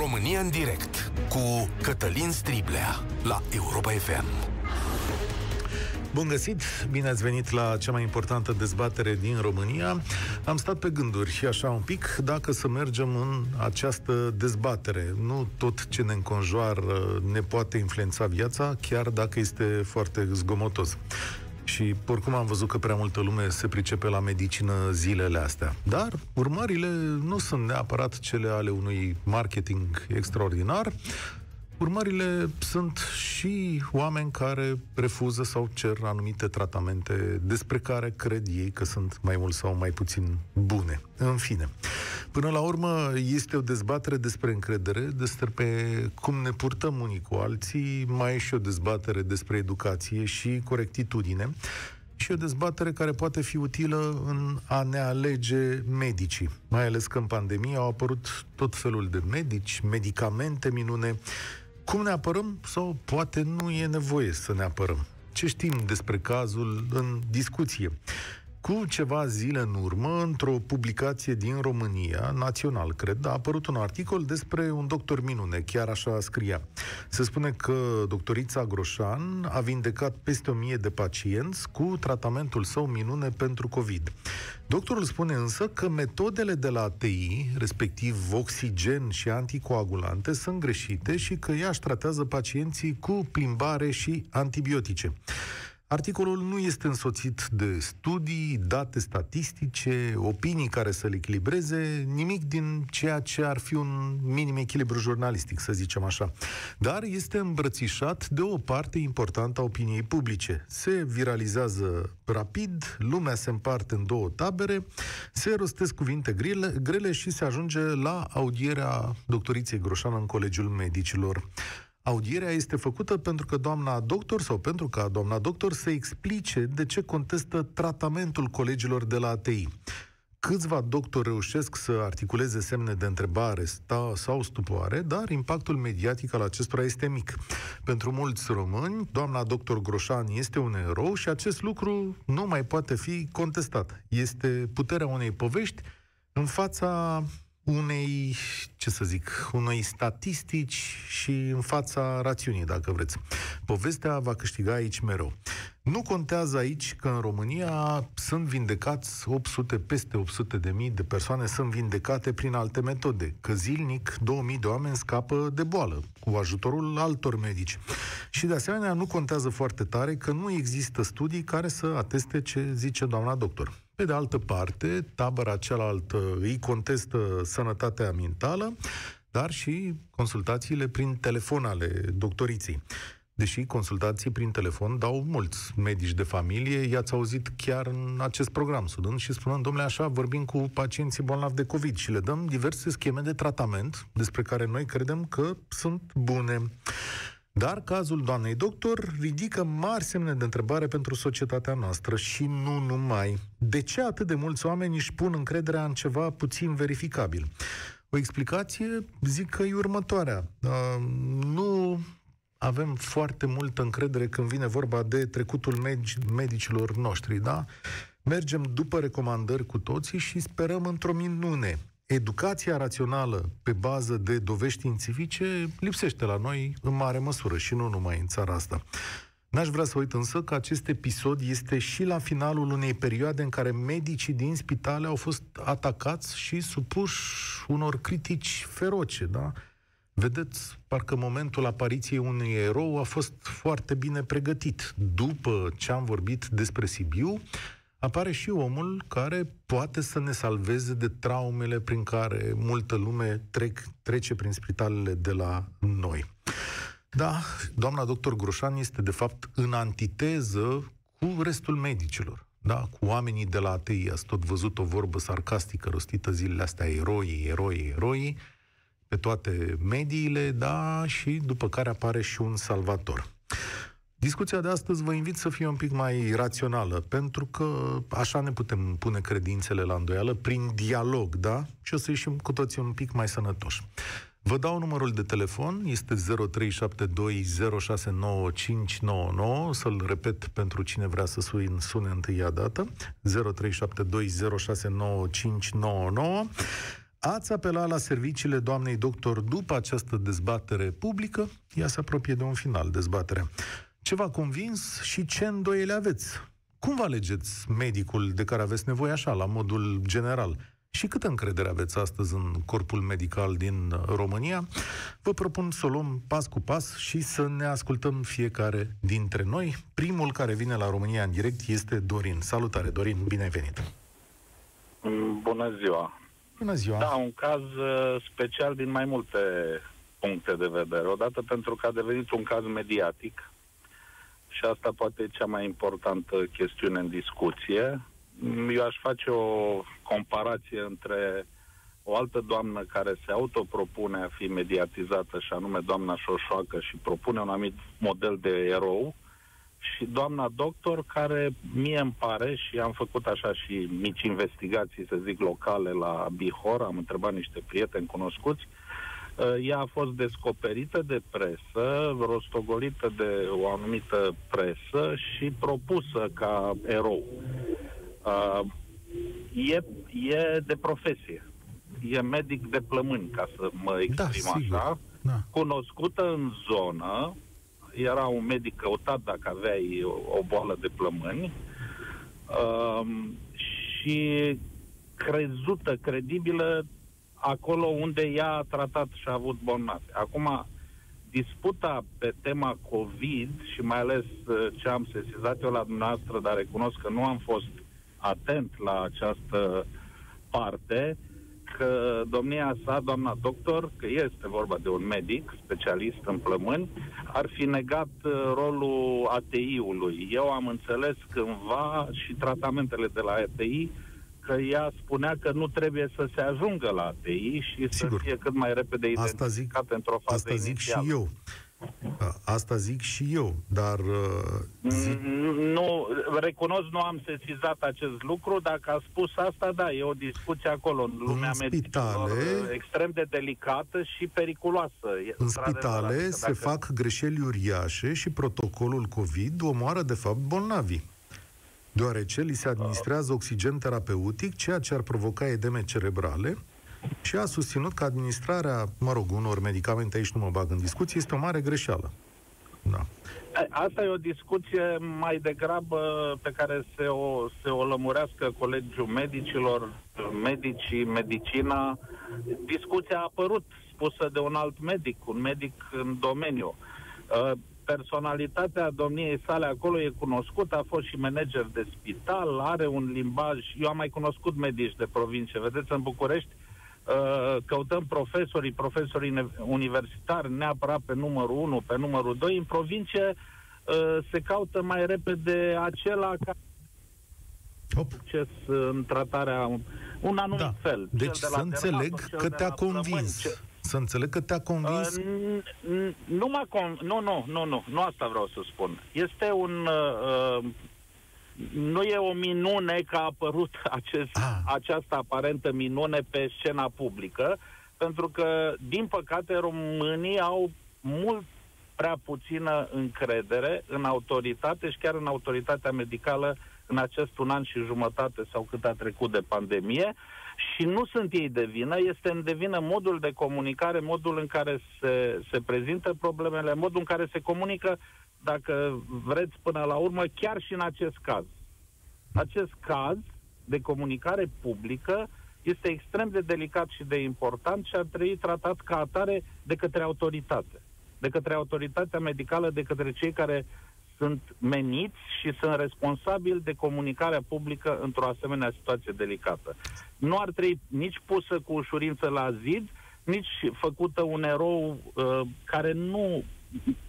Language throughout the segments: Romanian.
România în direct cu Cătălin Striblea la Europa FM. Bun găsit, bine ați venit la cea mai importantă dezbatere din România. Am stat pe gânduri și așa un pic dacă să mergem în această dezbatere. Nu tot ce ne înconjoară ne poate influența viața, chiar dacă este foarte zgomotos și oricum am văzut că prea multă lume se pricepe la medicină zilele astea. Dar urmările nu sunt neapărat cele ale unui marketing extraordinar, Urmările sunt și oameni care refuză sau cer anumite tratamente despre care cred ei că sunt mai mult sau mai puțin bune. În fine, până la urmă este o dezbatere despre încredere, despre cum ne purtăm unii cu alții, mai e și o dezbatere despre educație și corectitudine și o dezbatere care poate fi utilă în a ne alege medicii. Mai ales că în pandemie au apărut tot felul de medici, medicamente minune cum ne apărăm sau poate nu e nevoie să ne apărăm? Ce știm despre cazul în discuție? Cu ceva zile în urmă, într-o publicație din România, național, cred, a apărut un articol despre un doctor minune, chiar așa scria. Se spune că doctorița Groșan a vindecat peste o mie de pacienți cu tratamentul său minune pentru COVID. Doctorul spune însă că metodele de la ATI, respectiv oxigen și anticoagulante, sunt greșite și că ea își tratează pacienții cu plimbare și antibiotice. Articolul nu este însoțit de studii, date statistice, opinii care să-l echilibreze, nimic din ceea ce ar fi un minim echilibru jurnalistic, să zicem așa. Dar este îmbrățișat de o parte importantă a opiniei publice. Se viralizează rapid, lumea se împarte în două tabere, se rostesc cuvinte grele, grele și se ajunge la audierea doctoriței Groșan în Colegiul Medicilor. Audierea este făcută pentru că doamna doctor sau pentru ca doamna doctor să explice de ce contestă tratamentul colegilor de la ATI. Câțiva doctori reușesc să articuleze semne de întrebare sau stupoare, dar impactul mediatic al acestora este mic. Pentru mulți români, doamna doctor Groșan este un erou și acest lucru nu mai poate fi contestat. Este puterea unei povești în fața unei, ce să zic, unei statistici și în fața rațiunii, dacă vreți. Povestea va câștiga aici mereu. Nu contează aici că în România sunt vindecați 800, peste 800 de mii de persoane sunt vindecate prin alte metode, că zilnic 2000 de oameni scapă de boală cu ajutorul altor medici. Și de asemenea nu contează foarte tare că nu există studii care să ateste ce zice doamna doctor. Pe de altă parte, tabăra cealaltă îi contestă sănătatea mentală, dar și consultațiile prin telefon ale doctoriței. Deși consultații prin telefon dau mulți medici de familie, i-ați auzit chiar în acest program, sudând și spunând, domnule, așa vorbim cu pacienții bolnavi de COVID și le dăm diverse scheme de tratament despre care noi credem că sunt bune. Dar cazul doamnei doctor ridică mari semne de întrebare pentru societatea noastră și nu numai. De ce atât de mulți oameni își pun încrederea în ceva puțin verificabil? O explicație, zic că e următoarea. Uh, nu avem foarte multă încredere când vine vorba de trecutul med- medicilor noștri, da? Mergem după recomandări cu toții și sperăm într-o minune educația rațională pe bază de dovești științifice lipsește la noi în mare măsură și nu numai în țara asta. N-aș vrea să uit însă că acest episod este și la finalul unei perioade în care medicii din spitale au fost atacați și supuși unor critici feroce, da? Vedeți, parcă momentul apariției unui erou a fost foarte bine pregătit. După ce am vorbit despre Sibiu, apare și omul care poate să ne salveze de traumele prin care multă lume trec, trece prin spitalele de la noi. Da, doamna doctor Groșan este de fapt în antiteză cu restul medicilor. Da, cu oamenii de la ATI ați tot văzut o vorbă sarcastică rostită zilele astea, eroi, eroi, eroi, pe toate mediile, da, și după care apare și un salvator. Discuția de astăzi vă invit să fie un pic mai rațională, pentru că așa ne putem pune credințele la îndoială, prin dialog, da? Și o să ieșim cu toții un pic mai sănătoși. Vă dau numărul de telefon, este 0372069599, să-l repet pentru cine vrea să sune, sune întâia dată, 0372069599. Ați apelat la serviciile doamnei doctor după această dezbatere publică? Ea se apropie de un final, dezbatere. Ce v-a convins și ce îndoiele aveți? Cum vă alegeți medicul de care aveți nevoie așa, la modul general? Și câtă încredere aveți astăzi în corpul medical din România? Vă propun să o luăm pas cu pas și să ne ascultăm fiecare dintre noi. Primul care vine la România în direct este Dorin. Salutare, Dorin, bine ai venit! Bună ziua! Bună ziua! Da, un caz uh, special din mai multe puncte de vedere. Odată pentru că a devenit un caz mediatic și asta poate e cea mai importantă chestiune în discuție. Eu aș face o comparație între o altă doamnă care se autopropune a fi mediatizată, și anume doamna Șoșoacă, și propune un anumit model de erou, și doamna doctor, care mie îmi pare, și am făcut așa și mici investigații, să zic, locale la Bihor, am întrebat niște prieteni cunoscuți, uh, ea a fost descoperită de presă, rostogolită de o anumită presă și propusă ca erou. Uh, e, e de profesie. E medic de plămâni, ca să mă Da, exprim sigur. așa. Da. Cunoscută în zonă, era un medic căutat dacă aveai o, o boală de plămâni um, și crezută, credibilă acolo unde ea a tratat și a avut bolnavi. Acum, disputa pe tema COVID și mai ales uh, ce am sesizat eu la dumneavoastră, dar recunosc că nu am fost atent la această parte, că domnia sa, doamna doctor, că este vorba de un medic specialist în plămâni, ar fi negat uh, rolul ATI-ului. Eu am înțeles cândva și tratamentele de la ATI că ea spunea că nu trebuie să se ajungă la ATI și Sigur. să fie cât mai repede Asta zic, identificat într-o fază asta zic inițială. și eu. A, Asta zic și eu, dar uh, zic, Mm, Nu, recunosc, nu am sesizat acest lucru. Dacă a spus asta, da, e o discuție acolo în lumea medicilor spitale- extrem de delicată și periculoasă. E, în într-adevăr, spitale adică se dacă- fac greșeli uriașe și protocolul COVID omoară de fapt bolnavii. Deoarece li se administrează oxigen terapeutic, ceea ce ar provoca edeme cerebrale și a susținut că administrarea, mă rog, unor medicamente, aici nu mă bag în discuție, este o mare greșeală. Da. E, Asta e o discuție mai degrabă pe care se o, se o lămurească colegiul medicilor, medicii, medicina. Discuția a apărut spusă de un alt medic, un medic în domeniu. Uh, Personalitatea domniei sale acolo e cunoscută, a fost și manager de spital, are un limbaj. Eu am mai cunoscut medici de provincie. Vedeți, în București uh, căutăm profesorii, profesorii uni- universitari neapărat pe numărul 1, pe numărul 2. În provincie uh, se caută mai repede acela care Hop. succes în tratarea un anumit Da. fel. Deci Cel de la să înțeleg dermato, cel că de te-a la plămâni, convins. ce- Să înțeleg că te-a convins. Uh, n- n- nu m-a con- nu, nu, nu, nu, nu asta vreau să spun. Este un uh, uh, nu e o minune că a apărut acest, Ah. această aparentă minune pe scena publică, pentru că, din păcate, românii au mult prea puțină încredere în autoritate și chiar în autoritatea medicală în acest un an și jumătate sau cât a trecut de pandemie și nu sunt ei de vină, este în de vină modul de comunicare, modul în care se, se prezintă problemele, modul în care se comunică, dacă vreți până la urmă, chiar și în acest caz. Acest caz de comunicare publică este extrem de delicat și de important și ar trebui tratat ca atare de către autoritate. De către autoritatea medicală, de către cei care sunt meniți și sunt responsabili de comunicarea publică într-o asemenea situație delicată. Nu ar trebui nici pusă cu ușurință la zid, nici făcută un erou uh, care nu...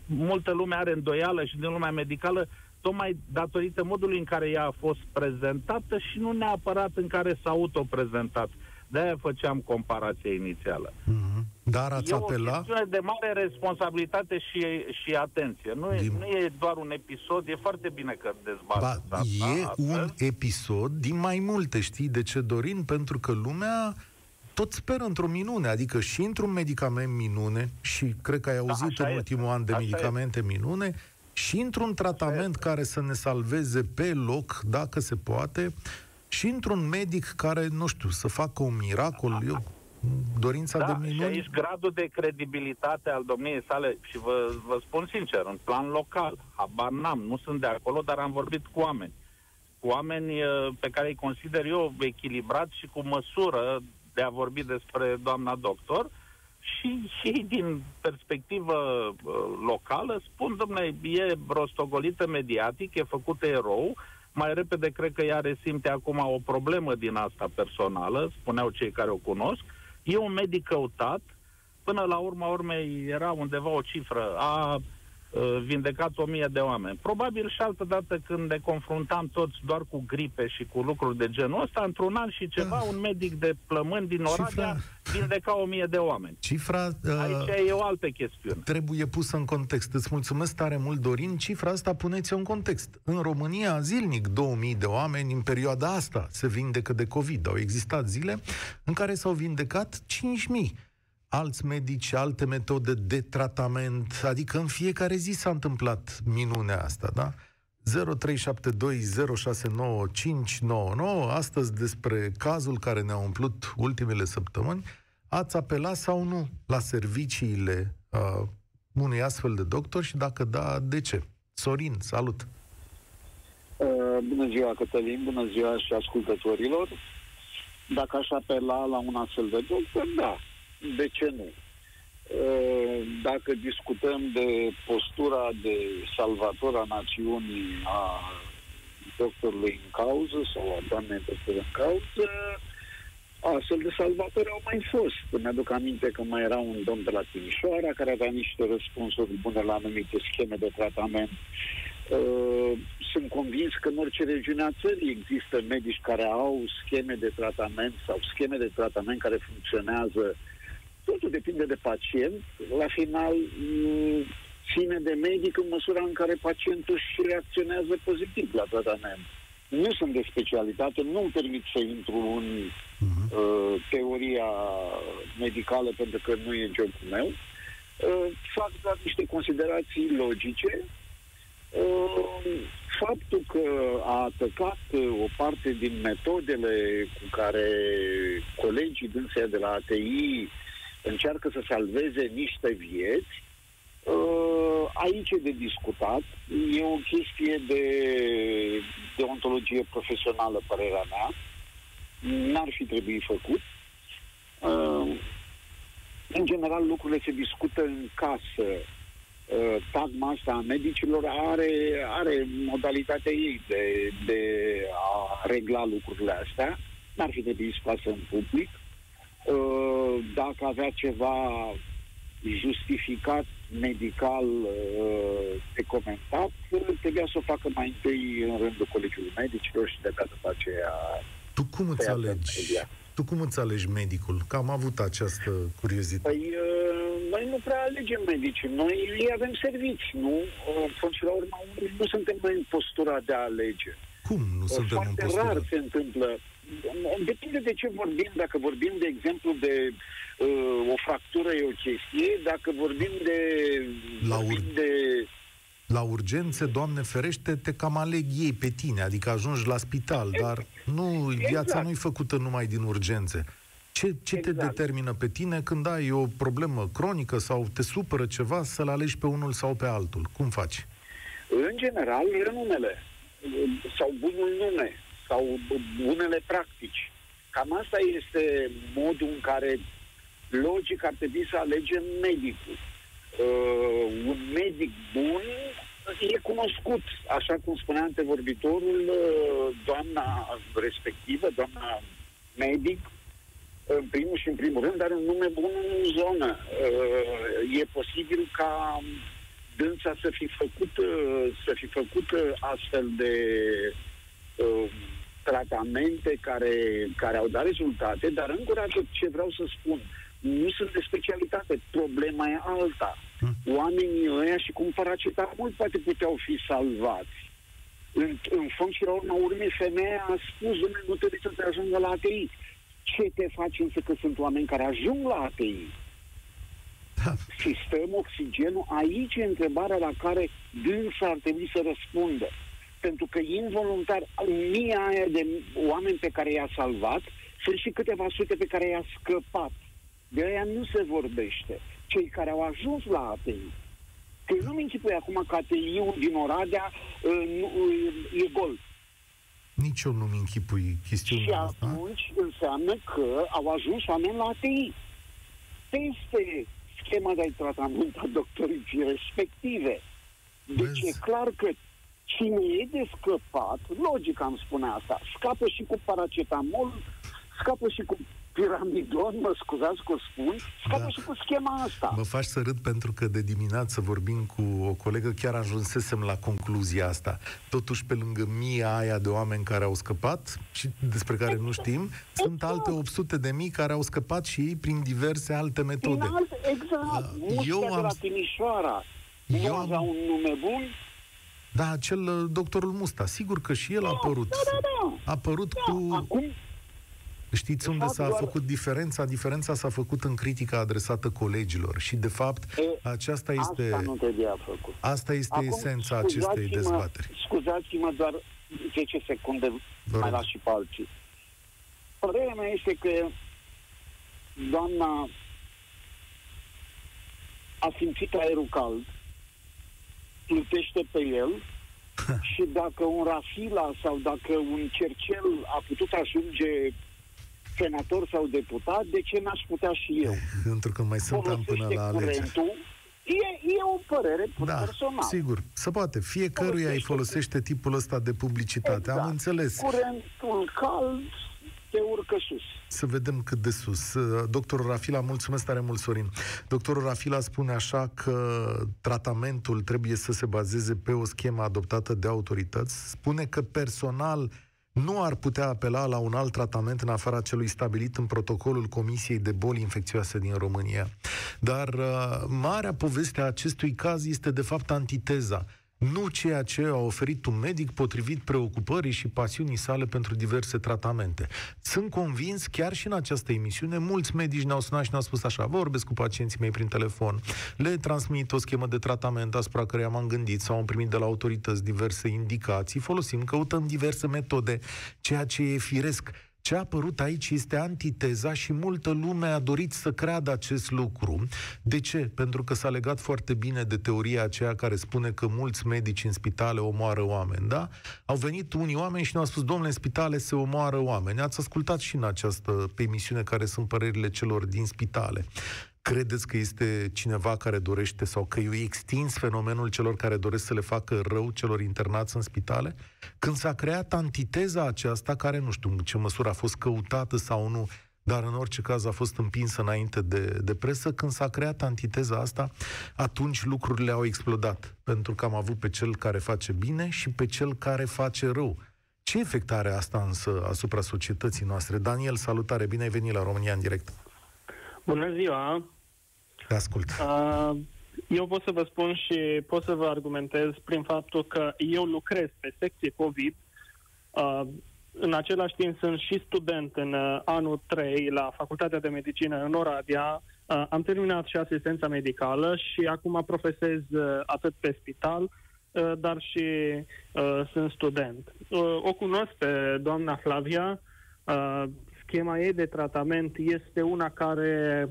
Multă lume are îndoială și din lumea medicală tocmai datorită modului în care ea a fost prezentată și nu neapărat în care s-a autoprezentat. De-aia făceam comparația inițială. Mhm. Dar ați e o apela? chestiune de mare responsabilitate și, și atenție. Nu e, Din- nu e doar un episod, e foarte bine că Ba, dezbateți asta e astăzi. un episod din mai multe, știi de ce, Dorin? Pentru că lumea tot speră într-o minune, adică și într-un medicament minune, și cred că ai auzit așa în este. ultimul an de Așa medicamente minune, și într-un tratament care să ne salveze pe loc, dacă se poate, și într-un medic care, nu știu, să facă un miracol. Eu Dorința da, de minuni... și aici gradul de credibilitate al domniei sale, și vă, vă spun sincer, în plan local, habar n-am, nu sunt de acolo, dar am vorbit cu oameni. Cu oameni uh, pe care îi consider eu echilibrat și cu măsură de a vorbi despre doamna doctor, și ei din perspectivă uh, locală spun, domnule, e rostogolită mediatic, e făcută erou, mai repede cred că ea resimte acum o problemă din asta personală, spuneau cei care o cunosc, e un medic căutat, până la urma urmei era undeva o cifră, a Uh, vindecat o mie de oameni. Probabil și altă dată când ne confruntam toți doar cu gripe și cu lucruri de genul ăsta, într-un an și ceva, da. un medic de plămâni din Oradea Cifra... vindeca o mie de oameni. Cifra... Uh, Aici e o altă chestiune. Trebuie pusă în context. Îți mulțumesc tare mult, Dorin. Cifra asta puneți-o în context. În România, zilnic, 2000 de oameni în perioada asta se vindecă de COVID. Au existat zile în care s-au vindecat 5000 alți medici, alte metode de tratament, adică în fiecare zi s-a întâmplat minunea asta, da? 0372069599, astăzi despre cazul care ne-a umplut ultimele săptămâni, ați apelat sau nu la serviciile uh, unui astfel de doctor și dacă da, de ce? Sorin, salut! Uh, bună ziua, Cătălin, bună ziua și ascultătorilor. Dacă aș apela la un astfel de doctor, da, de ce nu? Uh, dacă discutăm de postura de salvator a națiunii a doctorului în cauză sau a doamnei doctor în cauză, astfel de salvatori au mai fost. Îmi aduc aminte că mai era un domn de la Timișoara care avea niște răspunsuri bune la anumite scheme de tratament. Uh, sunt convins că în orice regiune a țării există medici care au scheme de tratament sau scheme de tratament care funcționează uh, Totul depinde de pacient. La final, mm, ține de medic în măsura în care pacientul și reacționează pozitiv la tratament. Nu sunt de specialitate, nu-mi permit să intru în uh-huh. uh, teoria medicală pentru că nu e jobul meu. Uh, fac doar niște considerații logice. Uh, faptul că a atacat o parte din metodele cu care colegii dânsea de la ATI încearcă să salveze niște vieți, uh, aici e de discutat. E o chestie de, de ontologie profesională, părerea mea. N-ar fi trebuit făcut. Uh, în general, lucrurile se discută în casă. Uh, tagma asta a medicilor are, are modalitatea ei de, de a regla lucrurile astea. N-ar fi trebuit scoasă în public. Uh, dacă avea ceva justificat medical uh, de comentat, trebuia să o facă mai întâi în rândul colegiului medicilor și de după aceea... Tu cum îți alegi? Tu cum îți alegi medicul? Că am avut această curiozitate. Păi, uh, noi nu prea alegem medici. Noi îi avem servici, nu? Până și la urmă, nu suntem în postura de a alege. Cum nu suntem Foarte în postura? rar se întâmplă Depinde de ce vorbim. Dacă vorbim, de exemplu, de uh, o fractură e o chestie, dacă vorbim de... La, ur- de... la urgențe, Doamne ferește, te cam aleg ei pe tine, adică ajungi la spital, exact. dar nu, viața exact. nu e făcută numai din urgențe. Ce, ce exact. te determină pe tine când ai o problemă cronică sau te supără ceva să-l alegi pe unul sau pe altul? Cum faci? În general, renumele sau bunul nume sau unele practici. Cam asta este modul în care logic ar trebui să alegem medicul. Uh, un medic bun e cunoscut, așa cum spunea antevorbitorul, uh, doamna respectivă, doamna medic, în primul și în primul rând, are un nume bun în zonă. Uh, e posibil ca dânsa să fi făcut, uh, să fi făcut astfel de uh, tratamente care, care au dat rezultate, dar încă o dată ce vreau să spun, nu sunt de specialitate, problema e alta. Hmm. Oamenii ăia și cum paracetamol poate puteau fi salvați. În, în fond și la urma urmei, femeia a spus, domnule, nu trebuie să te ajungă la ATI. Ce te faci însă că sunt oameni care ajung la ATI? Da. Sistemul, oxigenul, aici e întrebarea la care dânsa ar trebui să răspundă pentru că involuntar mii aia de oameni pe care i-a salvat, sunt și câteva sute pe care i-a scăpat. de aia nu se vorbește. Cei care au ajuns la ATI. Că eu nu-mi închipui acum că ATI-ul din Oradea uh, nu, uh, e gol. Nici eu nu-mi închipui chestiunea Și asta. atunci înseamnă că au ajuns oameni la ATI. Peste schema de tratament a doctoricii respective. Deci Vezi? e clar că cine e de scăpat, logic am spune asta, scapă și cu paracetamol, scapă și cu piramidon, mă scuzați că o spun, scapă Da. și cu schema asta. Mă faci să râd pentru că de dimineață vorbim cu o colegă, chiar ajunsesem la concluzia asta. Totuși, pe lângă mia aia de oameni care au scăpat și despre care nu știm, sunt alte 800 de mii care au scăpat și ei prin diverse alte metode. Prin alte, exact. Uh, Muștea eu de am- la Timișoara Eu nu am- avea un nume bun? Da, acel uh, doctorul Musta, sigur că și el a apărut. Da, da, da. A apărut Da, cu... acum Știți unde fapt, s-a doar- făcut diferența? Diferența s-a făcut în critica adresată colegilor și, de fapt, E, aceasta este, Asta nu trebuia făcut. asta este Acum, esența acestei scuzați-mă- dezbateri. Scuzați-mă doar 10 secunde, Vă mai rog. las și pe alții. Părerea mea este că doamna a simțit aerul cald, plutește pe el și dacă un Rafila sau dacă un Cercel a putut ajunge senator sau deputat, de ce n-aș putea și eu? Pentru că mai sunt ani până Folosește la alegeri. curentul, e, e o părere Da, personală. sigur, se poate. Fiecăruia îi Folosește- folosește tipul ăsta de publicitate. Exact. Am înțeles. Curentul cald te urcă sus. Să vedem cât de sus. Uh, Doctorul Rafila, mulțumesc tare mult, Sorin. Doctorul Rafila spune așa că tratamentul trebuie să se bazeze pe o schemă adoptată de autorități. Spune că personal nu ar putea apela la un alt tratament în afara celui stabilit în protocolul Comisiei de Boli Infecțioase din România. Dar uh, marea poveste a acestui caz este de fapt antiteza nu ceea ce a oferit un medic potrivit preocupării și pasiunii sale pentru diverse tratamente. Sunt convins, chiar și în această emisiune, mulți medici ne-au sunat și ne-au spus așa, vorbesc cu pacienții mei prin telefon, le transmit o schemă de tratament asupra căreia m-am gândit sau am primit de la autorități diverse indicații, folosim, căutăm diverse metode, ceea ce e firesc. Ce a apărut aici este antiteza și multă lume a dorit să creadă acest lucru. De ce? Pentru că s-a legat foarte bine de teoria aceea care spune că mulți medici în spitale omoară oameni, da? Au venit unii oameni și ne-au spus, domnule, în spitale se omoară oameni. Ați ascultat și în această pe emisiune care sunt părerile celor din spitale. Credeți că este cineva care dorește sau că e extins fenomenul celor care doresc să le facă rău celor internați în spitale? Când s-a creat antiteza aceasta, care nu știu în ce măsură a fost căutată sau nu, dar în orice caz a fost împinsă înainte de, de presă, când s-a creat antiteza asta, atunci lucrurile au explodat, pentru că am avut pe cel care face bine și pe cel care face rău. Ce efect are asta însă asupra societății noastre? Daniel, salutare, bine ai venit la România în direct. Bună ziua! Te ascult. Uh, Eu pot să vă spun și pot să vă argumentez prin faptul că eu lucrez pe secție COVID. Uh, În același timp sunt și student în uh, anul 3 la Facultatea de Medicină în Oradea. Uh, Am terminat și asistența medicală și acum profesez uh, atât pe spital, uh, dar și uh, sunt student. Uh, O cunosc pe doamna Flavia. Uh, Schema ei de tratament este una care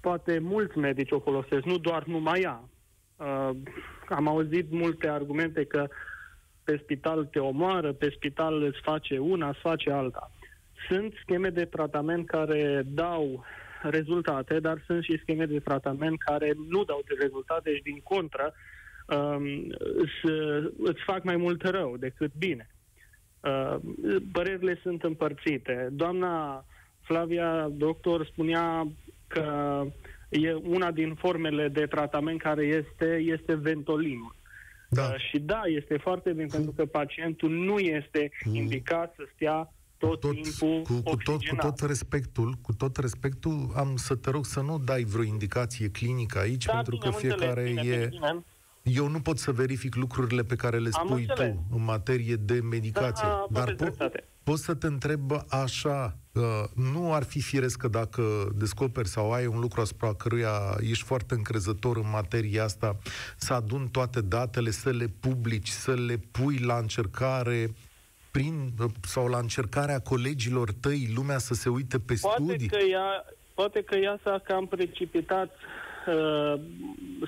poate mulți medici o folosesc, nu doar numai ea. Uh, am auzit multe argumente că pe spital te omoară, pe spital îți face una, îți face alta. Sunt scheme de tratament care dau rezultate, dar sunt și scheme de tratament care nu dau de rezultate și din contră um, îți, îți fac mai mult rău decât bine. Uh, părerile sunt împărțite. Doamna Flavia, doctor, spunea că e una din formele de tratament care este, este ventolinul. Da. Uh, și da, este foarte bine pentru că pacientul nu este indicat să stea tot, tot, timpul cu, cu, tot, cu oxigenat. tot respectul, cu tot respectul, am să te rog să nu dai vreo indicație clinică aici, da, pentru bine, că am înțeles, fiecare bine, e... bine, bine. Eu nu pot să verific lucrurile pe care le Am spui înțeles. tu în materie de medicație. Da, dar aveți pot, dreptate. pot să te întreb așa, uh, nu ar fi firesc că dacă descoperi sau ai un lucru asupra căruia ești foarte încrezător în materia asta, să adun toate datele, să le publici, să le pui la încercare prin, uh, sau la încercarea colegilor tăi, lumea să se uite pe Poate studii? că ea poate că ea s-a cam precipitat uh,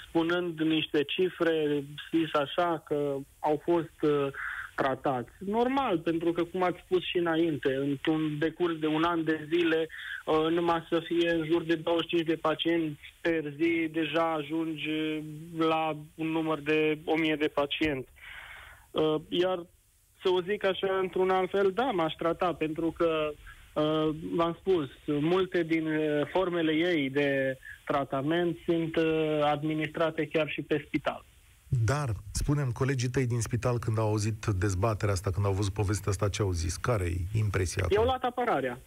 spunând niște cifre, zis așa, că au fost uh, tratați. Normal, pentru că, cum ați spus și înainte, într-un decurs de un an de zile, uh, numai să fie în jur de 25 de pacienți per zi, deja ajungi la un număr de 1000 de pacienți. Uh, iar să o zic așa într-un alt fel, da, m-aș trata, pentru că Uh, v-am spus, multe din uh, formele ei de tratament sunt uh, administrate chiar și pe spital. Dar, spunem, colegii tăi din spital când au auzit dezbaterea asta, când au văzut povestea asta, ce au zis? care e impresia? Eu luat apărarea.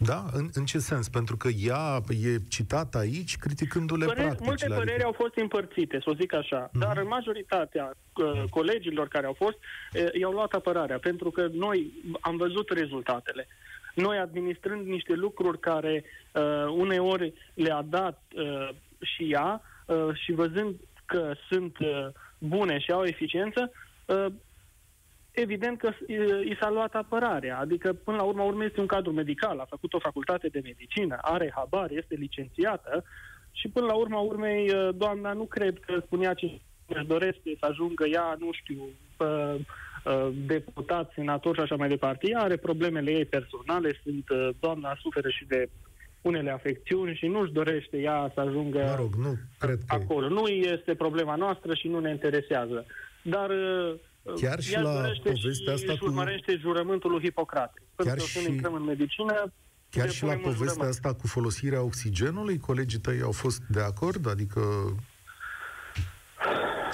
Da? În, în ce sens? Pentru că ea e citată aici criticându-le Păreri, practicile. Multe păreri adică... au fost împărțite, să o zic așa, mm-hmm. dar majoritatea uh, colegilor care au fost uh, i-au luat apărarea, pentru că noi am văzut rezultatele. Noi administrând niște lucruri care uh, uneori le-a dat uh, și ea uh, și văzând că sunt uh, bune și au eficiență, uh, evident că i s-a luat apărarea. Adică, până la urmă, urmă este un cadru medical, a făcut o facultate de medicină, are habar, este licențiată și, până la urma urmei, uh, doamna nu cred că spunea ce își dorește să ajungă ea, nu știu, deputat, senator și așa mai departe. Ea are problemele ei personale, sunt, doamna suferă și de unele afecțiuni și nu-și dorește ea să ajungă mă rog, nu, cred că acolo. Nu este problema noastră și nu ne interesează. Dar Chiar și la povestea asta cu... urmărește jurământul lui Hipocrate. Pentru Chiar că și... intrăm în medicină, Chiar și la povestea jurământ. asta cu folosirea oxigenului, colegii tăi au fost de acord? Adică...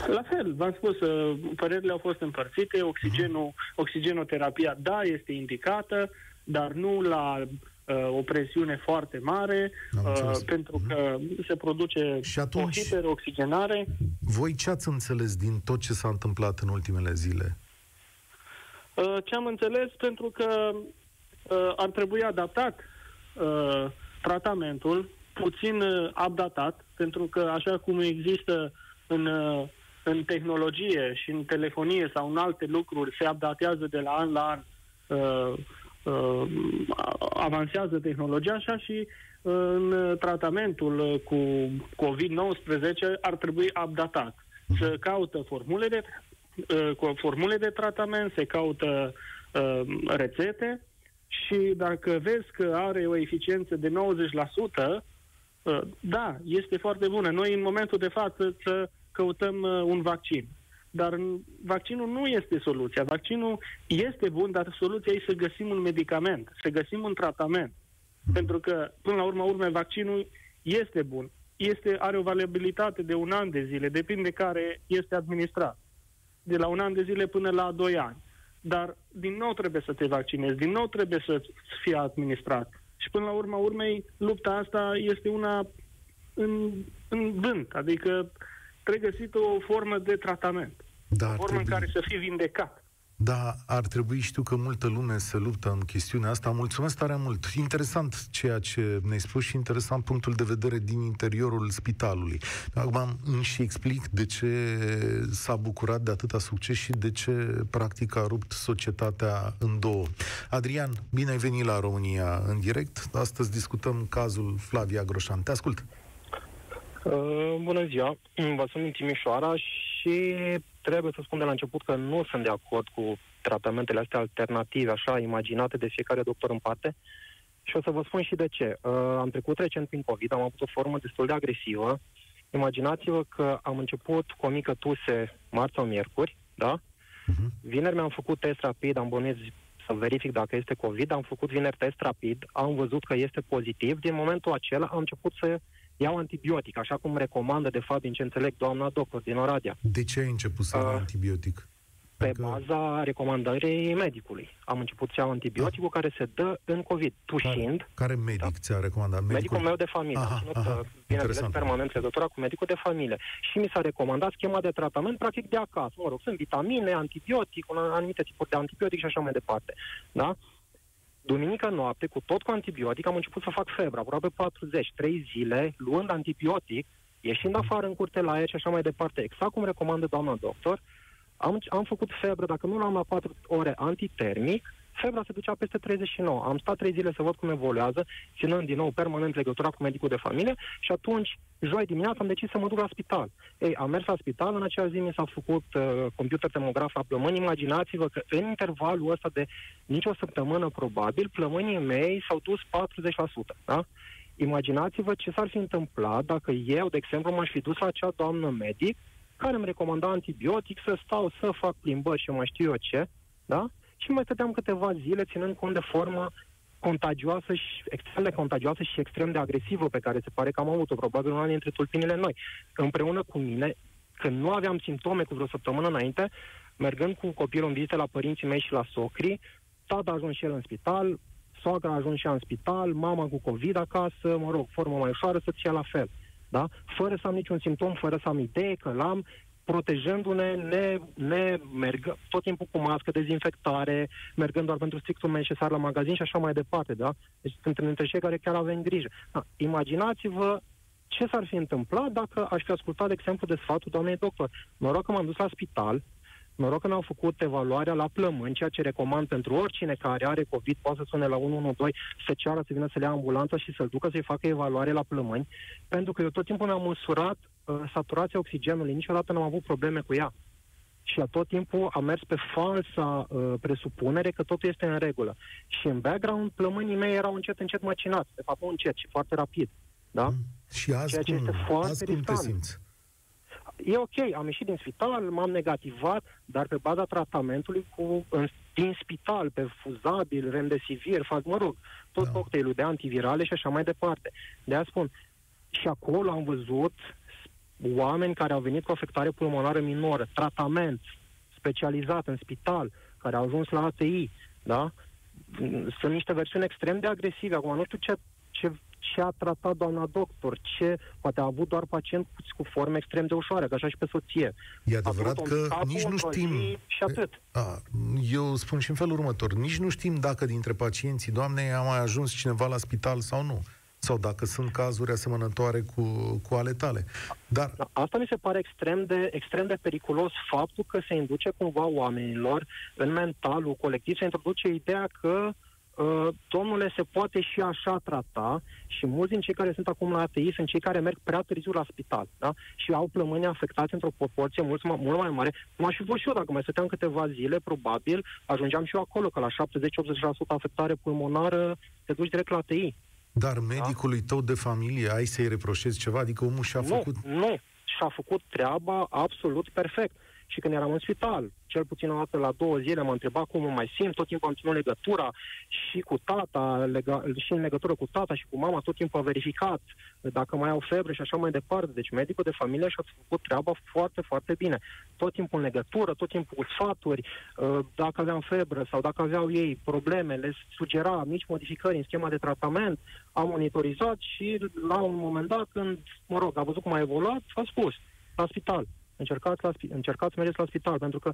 La fel, v-am spus, uh, părerile au fost împărțite, oxigenul, uh-huh. oxigenoterapia, da, este indicată, dar nu la uh, o presiune foarte mare, uh, pentru mhm. că uh-huh. se produce și atunci, o hiperoxigenare. Voi ce ați înțeles din tot ce s-a întâmplat în ultimele zile? Uh, ce am înțeles? Pentru că uh, ar trebui adaptat uh, tratamentul, puțin uh, updatat, pentru că așa cum există în, uh, în tehnologie și în telefonie sau în alte lucruri, se updatează de la an la an uh, uh, avansează tehnologia, așa și uh, în tratamentul cu COVID-19 ar trebui updatat. Să caută formule de, uh, cu formule de tratament, se caută uh, rețete și dacă vezi că are o eficiență de 90%, uh, da, este foarte bună. Noi în momentul de față să căutăm uh, un vaccin. Dar vaccinul nu este soluția. Vaccinul este bun, dar soluția e să găsim un medicament, să găsim un tratament. Pentru că, până la urmă, urme, vaccinul este bun. Este, are o valabilitate de un an de zile, depinde care este administrat. De la un an de zile până la doi ani. Dar, din nou, trebuie să te vaccinezi, din nou trebuie să fie administrat. Și, până la urma urmei, lupta asta este una în, în vânt. Adică, trebuie găsit o formă de tratament. Da, o formă trebui... în care să fii vindecat. Da, ar trebui, știu că multă lume se luptă în chestiunea asta. Mulțumesc tare mult. Interesant ceea ce ne-ai spus și interesant punctul de vedere din interiorul spitalului. Acum îmi și explic de ce s-a bucurat de atâta succes și de ce practic a rupt societatea în două. Adrian, bine ai venit la România în direct. Astăzi discutăm cazul Flavia Groșan. Te ascult. Uh, bună ziua, vă sunt din Timișoara și trebuie să spun de la început că nu sunt de acord cu tratamentele astea alternative, așa, imaginate de fiecare doctor în parte. Și o să vă spun și de ce. Uh, am trecut recent prin COVID, am avut o formă destul de agresivă. Imaginați-vă că am început cu o mică tuse marți sau miercuri, da? Uh-huh. Vineri mi-am făcut test rapid, am bănuit să verific dacă este COVID, am făcut vineri test rapid, am văzut că este pozitiv. Din momentul acela am început să iau antibiotic, așa cum recomandă, de fapt, din ce înțeleg doamna doctor din Oradea. De ce ai început să iau uh, antibiotic? Pe că... baza recomandării medicului. Am început să iau antibioticul da. care se dă în COVID, tușind. Care, care medic da. ți-a recomandat? Medicul, medicul meu de familie. Aha, am ținut, aha, bineînțeles, permanent legătura cu medicul de familie. Și mi s-a recomandat schema de tratament, practic, de acasă. Mă rog, sunt vitamine, antibiotic, anumite tipuri de antibiotic și așa mai departe. Da? Duminică noapte, cu tot cu antibiotic, am început să fac febră, aproape 40, 3 zile, luând antibiotic, ieșind afară în curte la aer și așa mai departe, exact cum recomandă doamna doctor, am, am făcut febră, dacă nu l-am la 4 ore antitermic, febra se ducea peste 39. Am stat trei zile să văd cum evoluează, ținând din nou permanent legătura cu medicul de familie și atunci, joi dimineața, am decis să mă duc la spital. Ei, am mers la spital, în acea zi mi s-a făcut uh, computer tomograf la plămâni. Imaginați-vă că în intervalul ăsta de nici o săptămână probabil, plămânii mei s-au dus 40%. Da? Imaginați-vă ce s-ar fi întâmplat dacă eu, de exemplu, m-aș fi dus la acea doamnă medic care îmi recomanda antibiotic, să stau, să fac plimbări și mai știu eu ce, da? Și mai stăteam câteva zile ținând cont de formă contagioasă și extrem de contagioasă și extrem de agresivă pe care se pare că am avut-o, probabil una dintre tulpinile noi. Împreună cu mine, când nu aveam simptome cu vreo săptămână înainte, mergând cu copilul în vizită la părinții mei și la socri, tata a ajuns și el în spital, soacra a ajuns și ea în spital, mama cu COVID acasă, mă rog, formă mai ușoară, să-ți la fel da? fără să am niciun simptom, fără să am idee că l-am, protejându-ne, ne, ne merg tot timpul cu mască, dezinfectare, mergând doar pentru strictul necesar la magazin și așa mai departe, da? Deci sunt dintre cei care chiar avem grijă. Da, imaginați-vă ce s-ar fi întâmplat dacă aș fi ascultat, de exemplu, de sfatul doamnei doctor. Noroc că m-am dus la spital, Noroc că n-au făcut evaluarea la plămâni, ceea ce recomand pentru oricine care are COVID, poate să sune la 112, să ceară să vină să le ia ambulanța și să-l ducă să-i facă evaluare la plămâni, pentru că eu tot timpul mi-am măsurat uh, saturația oxigenului, niciodată n-am avut probleme cu ea. Și a tot timpul am mers pe falsa uh, presupunere că totul este în regulă. Și în background, plămânii mei erau încet, încet măcinați. De fapt, nu încet, ci foarte rapid. Da? Mm. Și azi, Ceea ce cum, este foarte azi cum te simți? E ok, am ieșit din spital, m-am negativat, dar pe baza tratamentului cu, în, din spital, pe fuzabil, remdesivir, fac, mă rog, tot da. cocktailul de antivirale și așa mai departe. De aia spun, și acolo am văzut oameni care au venit cu afectare pulmonară minoră, tratament specializat în spital, care au ajuns la ATI, da? Sunt niște versiuni extrem de agresive. Acum, nu știu ce, ce ce a tratat doamna doctor, ce poate a avut doar pacient cu, cu forme extrem de ușoare, ca așa și pe soție. E adevărat că nici nu știm... Și atât. A, eu spun și în felul următor, nici nu știm dacă dintre pacienții doamnei a mai ajuns cineva la spital sau nu sau dacă sunt cazuri asemănătoare cu, cu ale tale. Dar... Asta mi se pare extrem de, extrem de periculos, faptul că se induce cumva oamenilor în mentalul colectiv, se introduce ideea că Uh, domnule, se poate și așa trata și mulți din cei care sunt acum la ATI sunt cei care merg prea târziu la spital da? și au plămâni afectați într-o proporție mult, mult mai mare. Cum aș fi fost și eu, dacă mai stăteam câteva zile, probabil ajungeam și eu acolo, că la 70-80% afectare pulmonară te duci direct la ATI. Dar medicului da? tău de familie ai să-i reproșezi ceva? Adică omul și-a nu, făcut... Nu, și-a făcut treaba absolut perfect și când eram în spital. Cel puțin o dată la două zile m-a întrebat cum mă mai simt, tot timpul am ținut legătura și cu tata, lega, și în legătură cu tata și cu mama, tot timpul a verificat dacă mai au febră și așa mai departe. Deci medicul de familie și-a făcut treaba foarte, foarte bine. Tot timpul în legătură, tot timpul cu sfaturi, uh, dacă aveam febră sau dacă aveau ei probleme, le sugera mici modificări în schema de tratament, am monitorizat și la un moment dat, când, mă rog, a văzut cum a evoluat, a spus, la spital încercați, la, încercați să mergeți la spital, pentru că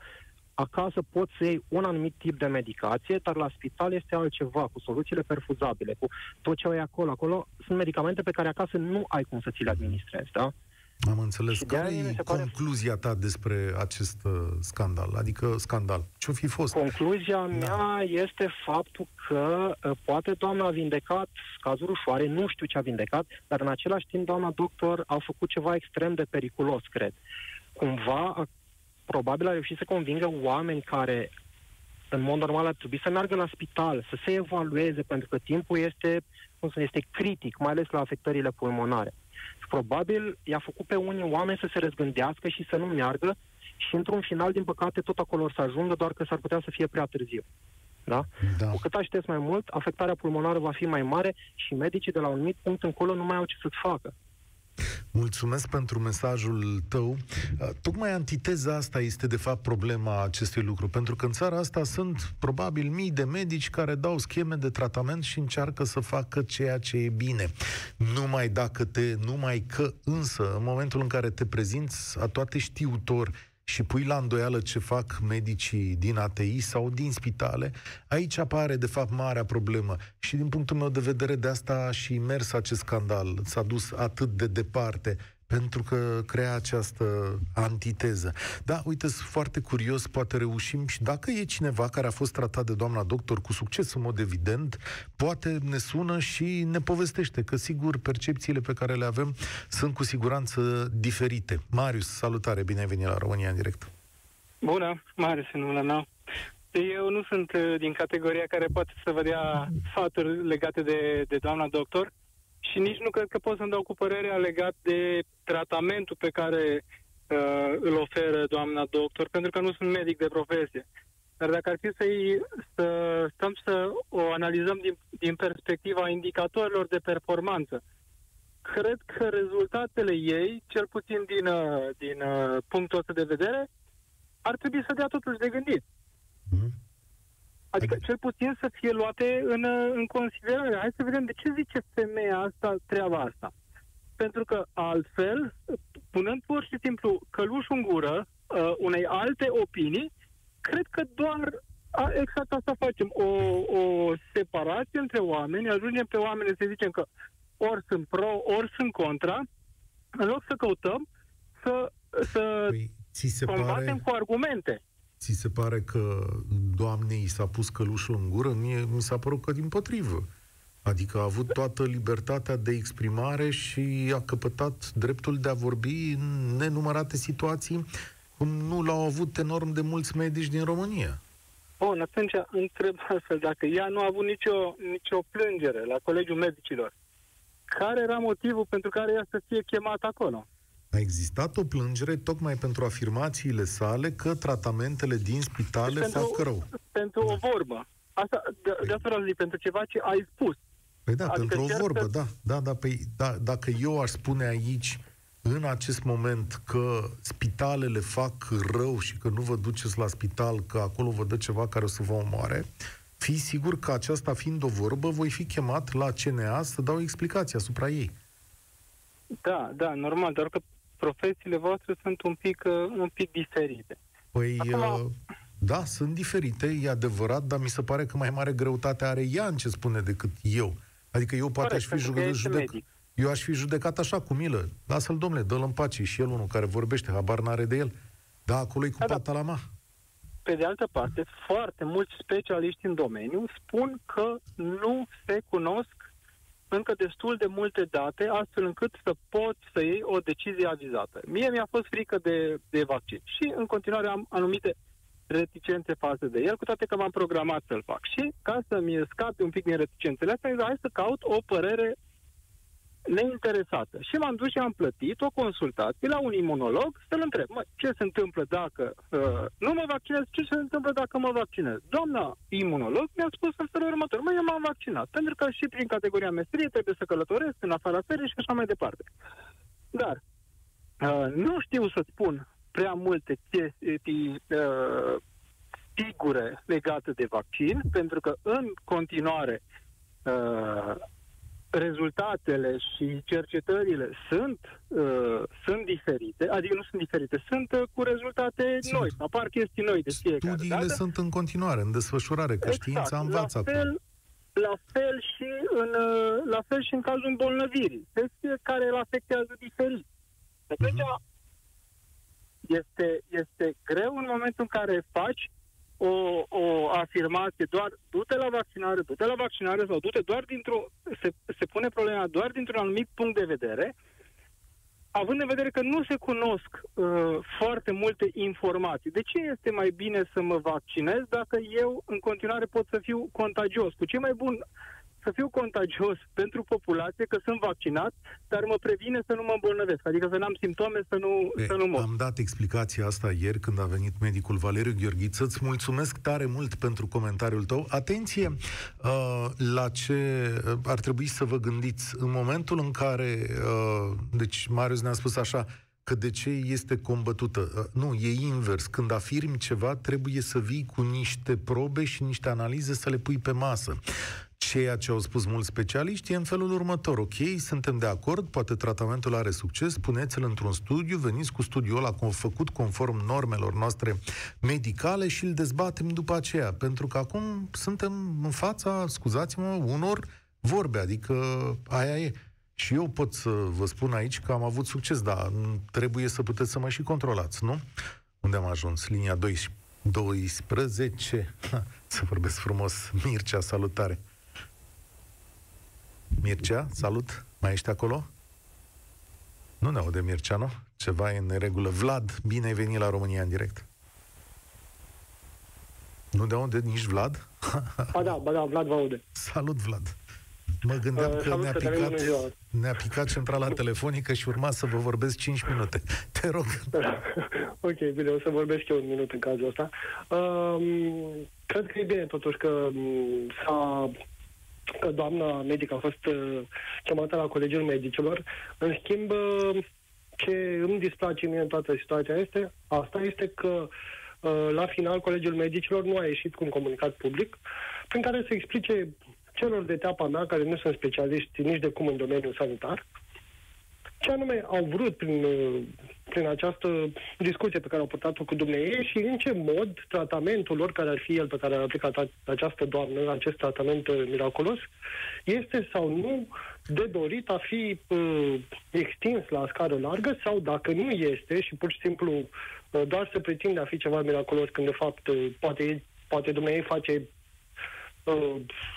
acasă poți să iei un anumit tip de medicație, dar la spital este altceva, cu soluțiile perfuzabile, cu tot ce ai acolo. Acolo sunt medicamente pe care acasă nu ai cum să ți le administrezi, da? Am înțeles. Și Care e concluzia ta despre acest uh, scandal? Adică scandal. Ce-o fi fost? Concluzia da. mea este faptul că uh, poate doamna a vindecat cazuri ușoare, nu știu ce a vindecat, dar în același timp doamna doctor a făcut ceva extrem de periculos, cred cumva, probabil a reușit să convingă oameni care în mod normal ar trebui să meargă la spital, să se evalueze, pentru că timpul este, cum să este critic, mai ales la afectările pulmonare. Și probabil i-a făcut pe unii oameni să se răzgândească și să nu meargă și într-un final, din păcate, tot acolo să ajungă, doar că s-ar putea să fie prea târziu. Da? Da. Cu cât aștepți mai mult, afectarea pulmonară va fi mai mare și medicii de la un anumit punct încolo nu mai au ce să-ți facă. Mulțumesc pentru mesajul tău. Uh, tocmai antiteza asta este de fapt problema acestui lucru, pentru că în țara asta sunt probabil mii de medici care dau scheme de tratament și încearcă să facă ceea ce e bine. Numai dacă te, numai că însă, în momentul în care te prezinți a toate știutor și pui la îndoială ce fac medicii din ATI sau din spitale, aici apare de fapt marea problemă. Și din punctul meu de vedere de asta a și mers acest scandal, s-a dus atât de departe, pentru că crea această antiteză. Da, uite, sunt foarte curios, poate reușim și dacă e cineva care a fost tratat de doamna doctor cu succes, în mod evident, poate ne sună și ne povestește, că sigur percepțiile pe care le avem sunt cu siguranță diferite. Marius, salutare, bine ai venit la România în direct. Bună, Marius în numele meu. Eu nu sunt uh, din categoria care poate să vă dea sfaturi legate de, de doamna doctor și nici nu cred că pot să-mi dau cu părerea legat de tratamentul pe care uh, îl oferă doamna doctor, pentru că nu sunt medic de profesie. Dar dacă ar fi să, să stăm să o analizăm din, din perspectiva indicatorilor de performanță, cred că rezultatele ei, cel puțin din, uh, din uh, punctul ăsta de vedere, ar trebui să dea totuși de gândit. Mm. Adică cel puțin să fie luate în, în considerare. Hai să vedem de ce zice femeia asta treaba asta. Pentru că altfel, punând pur și simplu căluș în gură uh, unei alte opinii, cred că doar a, exact asta facem. O, o separație între oameni, ajungem pe oameni să zicem că ori sunt pro, ori sunt contra, în loc să căutăm să, să păi, ți se combatem pare... cu argumente. Ți se pare că doamnei s-a pus călușul în gură? Mie mi s-a părut că din potrivă. Adică a avut toată libertatea de exprimare și a căpătat dreptul de a vorbi în nenumărate situații, cum nu l-au avut enorm de mulți medici din România. Bun, atunci întreb astfel, dacă ea nu a avut nicio, nicio plângere la Colegiul Medicilor, care era motivul pentru care ea să fie chemată acolo? A existat o plângere tocmai pentru afirmațiile sale că tratamentele din spitale deci fac rău. Pentru o vorbă. Asta, de, de asta zic, pentru ceva ce ai spus. Păi da, adică pentru o vorbă, că... da. Da, da, păi, da, dacă eu aș spune aici, în acest moment, că spitalele fac rău și că nu vă duceți la spital, că acolo vă dă ceva care o să vă omoare, fi sigur că aceasta fiind o vorbă, voi fi chemat la CNA să dau explicații asupra ei. Da, da, normal, doar că profesiile voastre sunt un pic, uh, un pic diferite. Păi, Acum... Uh, da, sunt diferite, e adevărat, dar mi se pare că mai mare greutate are ea în ce spune decât eu. Adică eu poate Corect, aș fi judecat, judec... eu aș fi judecat așa cu milă. Lasă-l, domnule, dă-l în pace și el unul care vorbește, habar n-are de el. Da, acolo e cu da, da. pata la ma. Pe de altă parte, foarte mulți specialiști în domeniu spun că nu se cunosc încă destul de multe date, astfel încât să pot să iei o decizie avizată. Mie mi-a fost frică de, de vaccin și în continuare am anumite reticențe față de el, cu toate că m-am programat să-l fac. Și ca să-mi scape un pic din reticențele astea, hai să caut o părere neinteresată. Și m-am dus și am plătit o consultație la un imunolog să-l întreb, mă, ce se întâmplă dacă uh, nu mă vaccinez, ce se întâmplă dacă mă vaccinez? Doamna imunolog mi-a spus în felul următor, mă, eu m-am vaccinat, pentru că și prin categoria meserie trebuie să călătoresc în afara țării și așa mai departe. Dar uh, nu știu să spun prea multe chestii uh, sigure legate de vaccin, pentru că în continuare uh, rezultatele și cercetările sunt, uh, sunt diferite, adică nu sunt diferite, sunt uh, cu rezultate sunt. noi, apar chestii noi de fiecare Studiile dată. sunt în continuare, în desfășurare, că exact. știința învață la fel, la fel și în uh, la fel și în cazul îmbolnăvirii. care îl afectează diferit. Deci uh-huh. este, este greu în momentul în care faci o, o afirmație doar du-te la vaccinare, du-te la vaccinare sau du-te doar dintr-o, se, se pune problema doar dintr-un anumit punct de vedere, având în vedere că nu se cunosc uh, foarte multe informații. De ce este mai bine să mă vaccinez dacă eu în continuare pot să fiu contagios? Cu ce mai bun să fiu contagios pentru populație, că sunt vaccinat, dar mă previne să nu mă îmbolnăvesc, adică să n-am simptome, să nu, e, să nu mor. Am dat explicația asta ieri când a venit medicul Valeriu Gheorghiță. Îți mulțumesc tare mult pentru comentariul tău. Atenție uh, la ce uh, ar trebui să vă gândiți în momentul în care, uh, deci Marius ne-a spus așa, că de ce este combătută. Uh, nu, e invers. Când afirmi ceva, trebuie să vii cu niște probe și niște analize să le pui pe masă. Ceea ce au spus mulți specialiști e în felul următor. Ok, suntem de acord, poate tratamentul are succes, puneți-l într-un studiu, veniți cu studiul ăla făcut conform normelor noastre medicale și îl dezbatem după aceea. Pentru că acum suntem în fața, scuzați-mă, unor vorbe, adică aia e. Și eu pot să vă spun aici că am avut succes, dar trebuie să puteți să mă și controlați, nu? Unde am ajuns? Linia 12. 12. Ha, să vorbesc frumos. Mircea, salutare. Mircea, salut. Mai ești acolo? Nu ne aude Mircea, nu? Ceva e în regulă. Vlad, bine ai venit la România în direct. Nu de unde nici Vlad? Ba da, ba da, Vlad vă aude. Salut, Vlad. Mă gândeam Uh, că salut, ne-a Cătălin, picat, bună ziua. ne-a picat centrala telefonică și urma să vă vorbesc 5 minute. Te rog. ok, bine, o să vorbesc eu un minut în cazul ăsta. Um, cred că e bine totuși că um, s-a că doamna medică a fost uh, chemată la Colegiul Medicilor. În schimb, uh, ce îmi displace mie în toată situația este, asta este că uh, la final Colegiul Medicilor nu a ieșit cu un comunicat public prin care să explice celor de teapa mea, care nu sunt specialiști nici de cum în domeniul sanitar, ce anume au vrut prin, uh, prin această discuție pe care au purtat-o cu dumneavoastră și în ce mod tratamentul lor, care ar fi el pe care a aplicat a- această doamnă, acest tratament uh, miraculos, este sau nu de dorit a fi uh, extins la scară largă sau dacă nu este și pur și simplu uh, doar să pretinde a fi ceva miraculos când de fapt uh, poate, poate dumneavoastră face uh,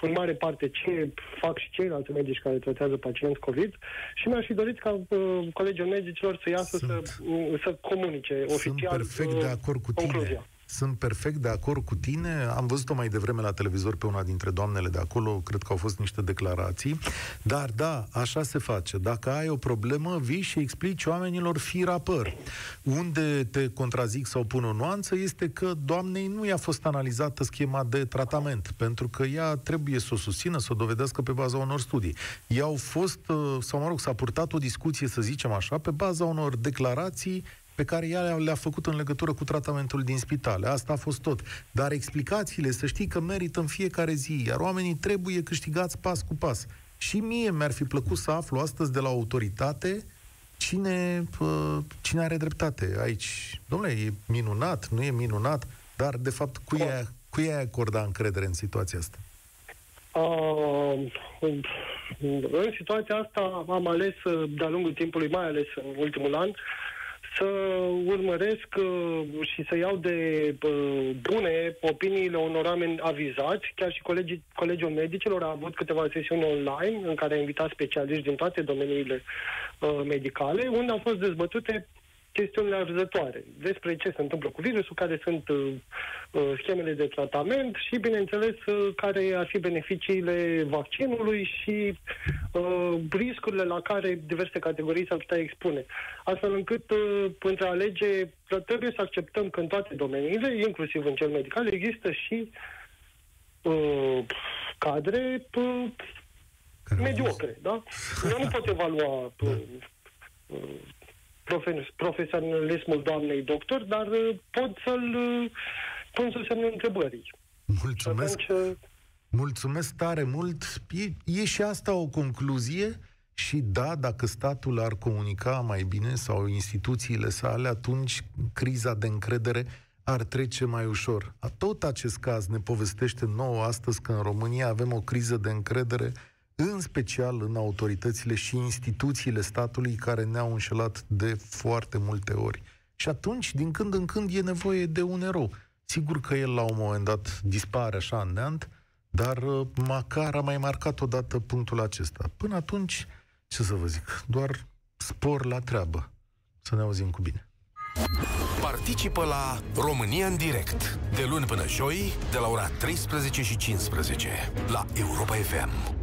în mare parte ce fac și ceilalți medici care tratează pacienți COVID și mi-aș fi dorit ca uh, colegii medicilor să iasă să, Sunt- uh, să comunice Sunt oficial perfect uh, de acord cu tine. Concluzia. Sunt perfect de acord cu tine. Am văzut-o mai devreme la televizor pe una dintre doamnele de acolo, cred că au fost niște declarații. Dar da, așa se face. Dacă ai o problemă, vii și explici oamenilor fira păr. Unde te contrazic sau pun o nuanță este că doamnei nu i-a fost analizată schema de tratament, pentru că ea trebuie să o susțină, să o dovedească pe baza unor studii. I-au fost, uh, sau mă rog, s-a purtat o discuție, să zicem așa, pe baza unor declarații pe care ea le-a, le-a făcut în legătură cu tratamentul din spitale. Asta a fost tot. Dar explicațiile, să știi că merită în fiecare zi, iar oamenii trebuie câștigați pas cu pas. Și mie mi-ar fi plăcut să aflu astăzi de la autoritate cine, pă, cine are dreptate aici. Domnule, e minunat, nu e minunat, dar de fapt cui e, cui e acorda încredere în situația asta? Uh, în situația asta am ales uh, de-a lungul timpului, mai ales în ultimul an, să urmăresc uh, și să iau de uh, bune opiniile unor oameni avizați. Chiar și colegii, Colegiul Medicilor a avut câteva sesiuni online în care a invitat specialiști din toate domeniile uh, medicale, unde au fost dezbătute chestiunile arzătoare despre ce se întâmplă cu virusul, care sunt uh, uh, schemele de tratament și, bineînțeles, uh, care ar fi beneficiile vaccinului și uh, riscurile la care diverse categorii s-ar putea expune. Astfel încât, uh, între a alege, trebuie să acceptăm că în toate domeniile, inclusiv în cel medical, există și uh, cadre uh, Care au mediocre, da? Eu nu pot evalua uh, uh, profe- profesionalismul doamnei doctor, dar uh, pot să-l uh, pun sub semnul întrebării. Și Mulțumesc! atunci, uh, Mulțumesc tare mult. E, e și asta o concluzie? Și da, dacă statul ar comunica mai bine sau instituțiile sale, atunci criza de încredere ar trece mai ușor. A, tot acest caz ne povestește nouă astăzi că în România avem o criză de încredere, în special în autoritățile și instituțiile statului care ne-au înșelat de foarte multe ori. Și atunci, din când în când, e nevoie de un erou. Sigur că el la un moment dat dispare așa în neant, dar uh, măcar a mai marcat odată punctul acesta. Până atunci, ce să vă zic, doar spor la treabă. Să ne auzim cu bine. Participă la România în direct de luni până joi de la ora 13 și 15 la Europa FM.